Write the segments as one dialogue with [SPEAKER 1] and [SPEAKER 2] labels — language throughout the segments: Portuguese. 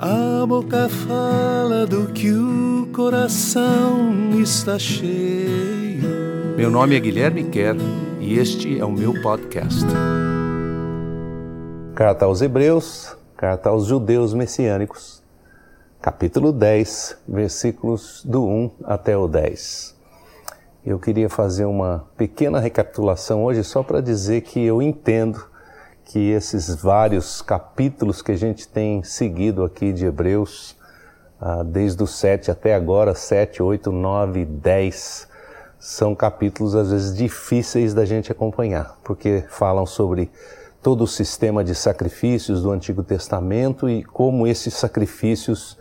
[SPEAKER 1] A boca fala do que o coração está cheio.
[SPEAKER 2] Meu nome é Guilherme Kerr e este é o meu podcast.
[SPEAKER 3] Carta aos Hebreus, carta aos judeus messiânicos, capítulo 10, versículos do 1 até o 10. Eu queria fazer uma pequena recapitulação hoje só para dizer que eu entendo que esses vários capítulos que a gente tem seguido aqui de Hebreus, ah, desde o 7 até agora, 7, 8, 9, 10, são capítulos às vezes difíceis da gente acompanhar, porque falam sobre todo o sistema de sacrifícios do Antigo Testamento e como esses sacrifícios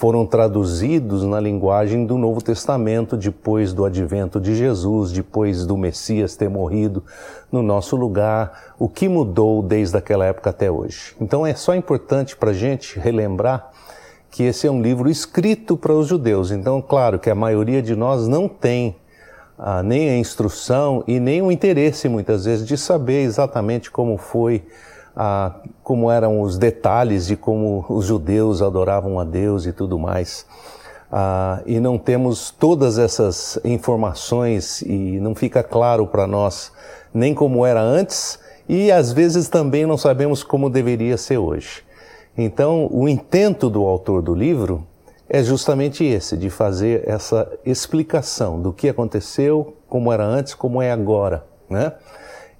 [SPEAKER 3] foram traduzidos na linguagem do Novo Testamento depois do advento de Jesus, depois do Messias ter morrido no nosso lugar, o que mudou desde aquela época até hoje. Então é só importante para a gente relembrar que esse é um livro escrito para os judeus. Então, claro que a maioria de nós não tem ah, nem a instrução e nem o interesse, muitas vezes, de saber exatamente como foi ah, como eram os detalhes de como os judeus adoravam a Deus e tudo mais. Ah, e não temos todas essas informações e não fica claro para nós nem como era antes e às vezes também não sabemos como deveria ser hoje. Então, o intento do autor do livro é justamente esse, de fazer essa explicação do que aconteceu, como era antes, como é agora, né?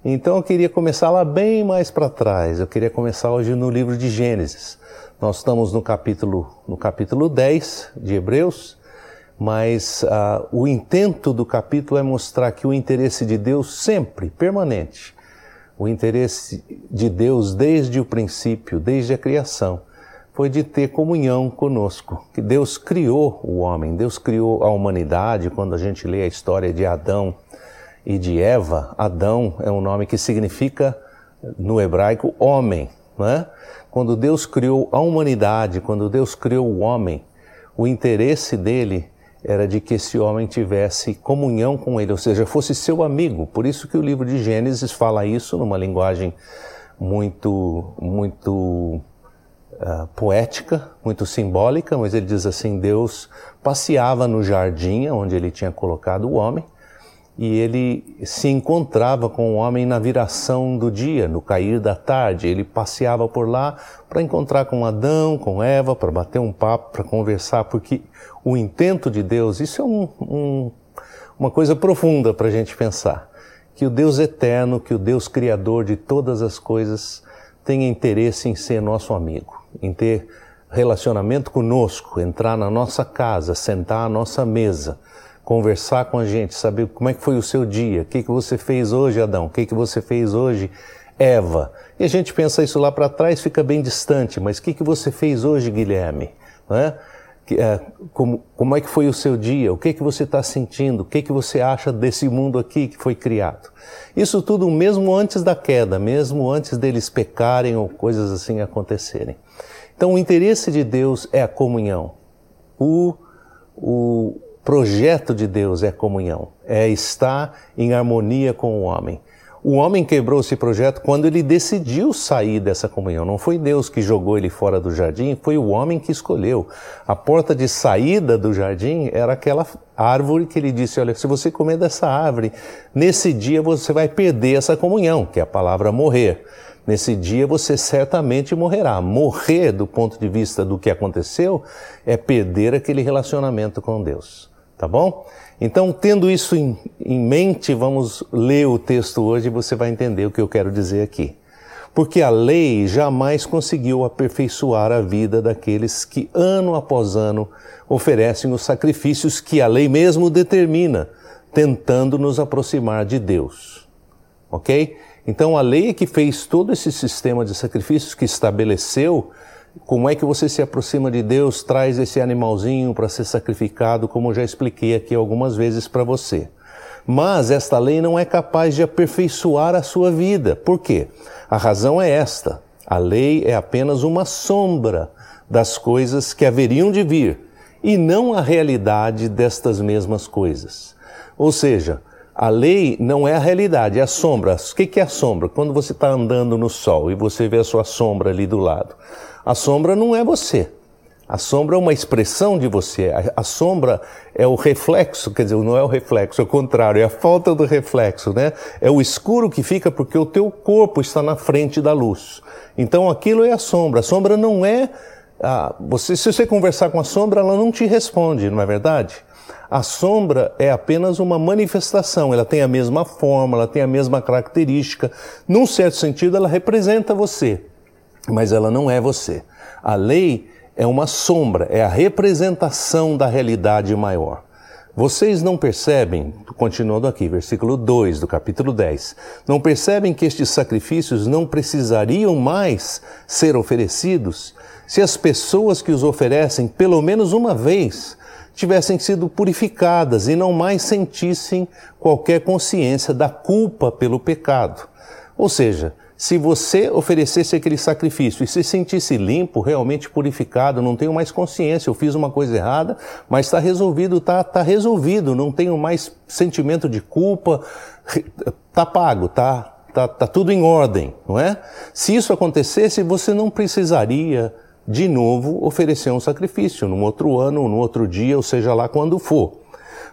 [SPEAKER 3] Então eu queria começar lá bem mais para trás. Eu queria começar hoje no livro de Gênesis. Nós estamos no capítulo, no capítulo 10 de Hebreus, mas uh, o intento do capítulo é mostrar que o interesse de Deus sempre, permanente, o interesse de Deus desde o princípio, desde a criação, foi de ter comunhão conosco. Que Deus criou o homem, Deus criou a humanidade. Quando a gente lê a história de Adão, e de Eva, Adão é um nome que significa, no hebraico, homem. Né? Quando Deus criou a humanidade, quando Deus criou o homem, o interesse dele era de que esse homem tivesse comunhão com ele, ou seja, fosse seu amigo. Por isso que o livro de Gênesis fala isso numa linguagem muito, muito uh, poética, muito simbólica, mas ele diz assim: Deus passeava no jardim onde ele tinha colocado o homem e ele se encontrava com o homem na viração do dia, no cair da tarde. Ele passeava por lá para encontrar com Adão, com Eva, para bater um papo, para conversar, porque o intento de Deus, isso é um, um, uma coisa profunda para a gente pensar. Que o Deus eterno, que o Deus criador de todas as coisas, tenha interesse em ser nosso amigo, em ter relacionamento conosco, entrar na nossa casa, sentar à nossa mesa conversar com a gente, saber como é que foi o seu dia, o que, que você fez hoje, Adão, o que, que você fez hoje, Eva. E a gente pensa isso lá para trás, fica bem distante, mas o que, que você fez hoje, Guilherme? É? Como, como é que foi o seu dia? O que, que você está sentindo? O que, que você acha desse mundo aqui que foi criado? Isso tudo mesmo antes da queda, mesmo antes deles pecarem ou coisas assim acontecerem. Então, o interesse de Deus é a comunhão. O, o, projeto de Deus é comunhão, é estar em harmonia com o homem. O homem quebrou esse projeto quando ele decidiu sair dessa comunhão. Não foi Deus que jogou ele fora do jardim, foi o homem que escolheu. A porta de saída do jardim era aquela árvore que ele disse: Olha, se você comer dessa árvore, nesse dia você vai perder essa comunhão, que é a palavra morrer. Nesse dia você certamente morrerá. Morrer, do ponto de vista do que aconteceu, é perder aquele relacionamento com Deus. Tá bom? Então, tendo isso em, em mente, vamos ler o texto hoje e você vai entender o que eu quero dizer aqui. Porque a lei jamais conseguiu aperfeiçoar a vida daqueles que, ano após ano, oferecem os sacrifícios que a lei mesmo determina, tentando nos aproximar de Deus. Ok? Então, a lei que fez todo esse sistema de sacrifícios que estabeleceu como é que você se aproxima de Deus, traz esse animalzinho para ser sacrificado, como já expliquei aqui algumas vezes para você. Mas esta lei não é capaz de aperfeiçoar a sua vida. Por quê? A razão é esta: a lei é apenas uma sombra das coisas que haveriam de vir e não a realidade destas mesmas coisas. Ou seja, a lei não é a realidade, é a sombra. O que é a sombra? Quando você está andando no sol e você vê a sua sombra ali do lado. A sombra não é você. A sombra é uma expressão de você. A, a, sombra é o reflexo, quer dizer, não é o reflexo, é o contrário, é a falta do reflexo, né? É o escuro que fica porque o teu corpo está na frente da luz. Então aquilo é a sombra. A sombra não é. Ah, você, se você conversar com a sombra, ela não te responde, não é verdade? A sombra é apenas uma manifestação, ela tem a mesma forma, ela tem a mesma característica. Num certo sentido, ela representa você, mas ela não é você. A lei é uma sombra, é a representação da realidade maior. Vocês não percebem, continuando aqui, versículo 2 do capítulo 10, não percebem que estes sacrifícios não precisariam mais ser oferecidos se as pessoas que os oferecem pelo menos uma vez tivessem sido purificadas e não mais sentissem qualquer consciência da culpa pelo pecado. Ou seja, se você oferecesse aquele sacrifício e se sentisse limpo, realmente purificado, não tenho mais consciência, eu fiz uma coisa errada, mas está resolvido, está tá resolvido, não tenho mais sentimento de culpa, está pago, está tá, tá tudo em ordem, não é? Se isso acontecesse, você não precisaria de novo oferecer um sacrifício, num outro ano, num outro dia, ou seja lá quando for.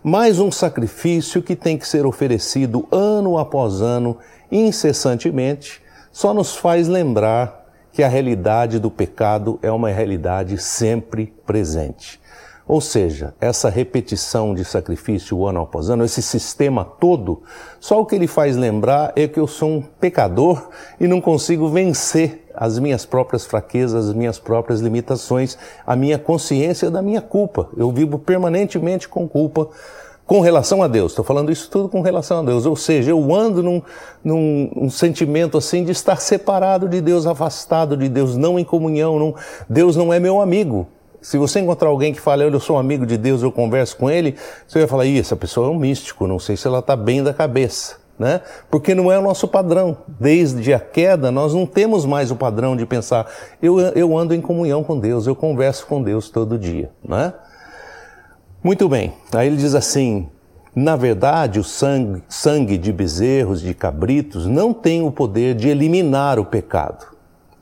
[SPEAKER 3] Mais um sacrifício que tem que ser oferecido ano após ano, incessantemente, só nos faz lembrar que a realidade do pecado é uma realidade sempre presente. Ou seja, essa repetição de sacrifício ano após ano, esse sistema todo, só o que ele faz lembrar é que eu sou um pecador e não consigo vencer as minhas próprias fraquezas, as minhas próprias limitações, a minha consciência da minha culpa. Eu vivo permanentemente com culpa com relação a Deus. Estou falando isso tudo com relação a Deus. Ou seja, eu ando num, num um sentimento assim de estar separado de Deus, afastado de Deus, não em comunhão. Não, Deus não é meu amigo. Se você encontrar alguém que fala, eu sou amigo de Deus, eu converso com ele, você vai falar, Ih, essa pessoa é um místico, não sei se ela está bem da cabeça. Né? Porque não é o nosso padrão. Desde a queda, nós não temos mais o padrão de pensar, eu, eu ando em comunhão com Deus, eu converso com Deus todo dia. Né? Muito bem, aí ele diz assim: na verdade, o sangue, sangue de bezerros, de cabritos, não tem o poder de eliminar o pecado,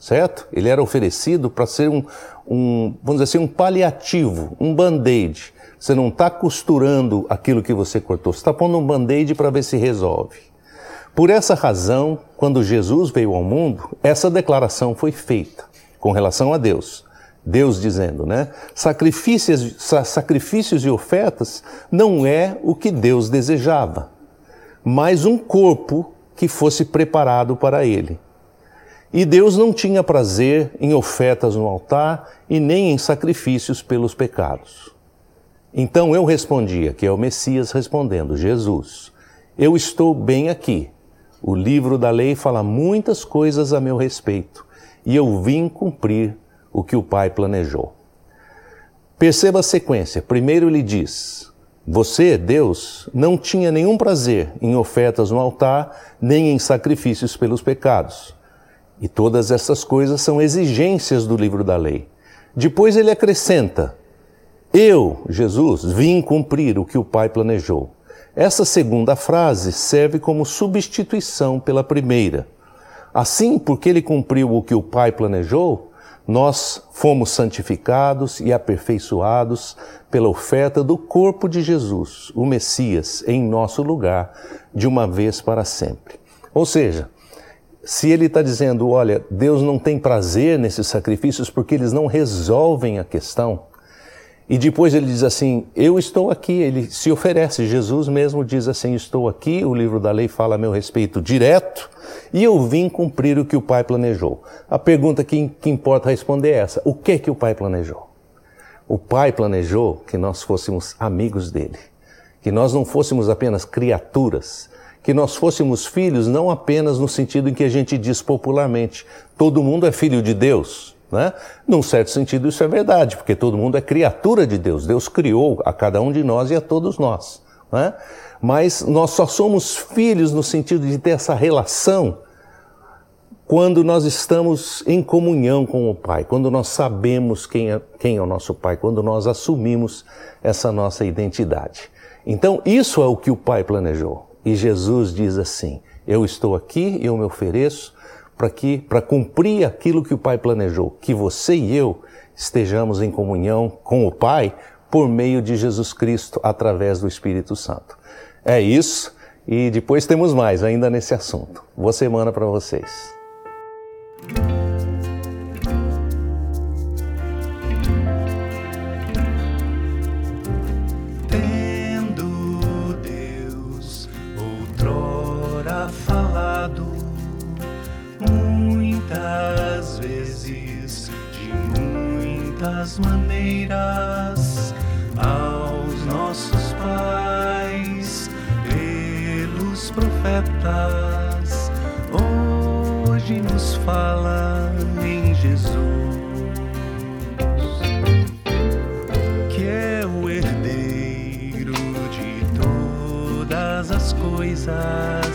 [SPEAKER 3] certo? Ele era oferecido para ser um, um, vamos dizer assim, um paliativo, um band-aid. Você não está costurando aquilo que você cortou, você está pondo um band-aid para ver se resolve. Por essa razão, quando Jesus veio ao mundo, essa declaração foi feita com relação a Deus. Deus dizendo, né? Sacrifícios, sacrifícios e ofertas não é o que Deus desejava, mas um corpo que fosse preparado para ele. E Deus não tinha prazer em ofertas no altar e nem em sacrifícios pelos pecados. Então eu respondia, que é o Messias respondendo, Jesus, eu estou bem aqui. O livro da lei fala muitas coisas a meu respeito e eu vim cumprir o que o pai planejou. Perceba a sequência. Primeiro ele diz: Você, Deus, não tinha nenhum prazer em ofertas no altar, nem em sacrifícios pelos pecados. E todas essas coisas são exigências do livro da lei. Depois ele acrescenta: Eu, Jesus, vim cumprir o que o Pai planejou. Essa segunda frase serve como substituição pela primeira. Assim, porque ele cumpriu o que o Pai planejou, nós fomos santificados e aperfeiçoados pela oferta do corpo de Jesus, o Messias, em nosso lugar, de uma vez para sempre. Ou seja, se ele está dizendo, olha, Deus não tem prazer nesses sacrifícios porque eles não resolvem a questão, e depois ele diz assim: Eu estou aqui. Ele se oferece. Jesus mesmo diz assim: Estou aqui. O livro da lei fala a meu respeito direto e eu vim cumprir o que o Pai planejou. A pergunta que, que importa responder é essa: O que que o Pai planejou? O Pai planejou que nós fôssemos amigos dele, que nós não fôssemos apenas criaturas, que nós fôssemos filhos não apenas no sentido em que a gente diz popularmente: todo mundo é filho de Deus. Né? Num certo sentido, isso é verdade, porque todo mundo é criatura de Deus. Deus criou a cada um de nós e a todos nós. Né? Mas nós só somos filhos no sentido de ter essa relação quando nós estamos em comunhão com o Pai, quando nós sabemos quem é, quem é o nosso Pai, quando nós assumimos essa nossa identidade. Então, isso é o que o Pai planejou. E Jesus diz assim: Eu estou aqui eu me ofereço para que para cumprir aquilo que o Pai planejou, que você e eu estejamos em comunhão com o Pai por meio de Jesus Cristo através do Espírito Santo. É isso e depois temos mais ainda nesse assunto. Boa semana para vocês.
[SPEAKER 1] Muitas maneiras aos nossos pais pelos profetas. Hoje nos fala em Jesus que é o herdeiro de todas as coisas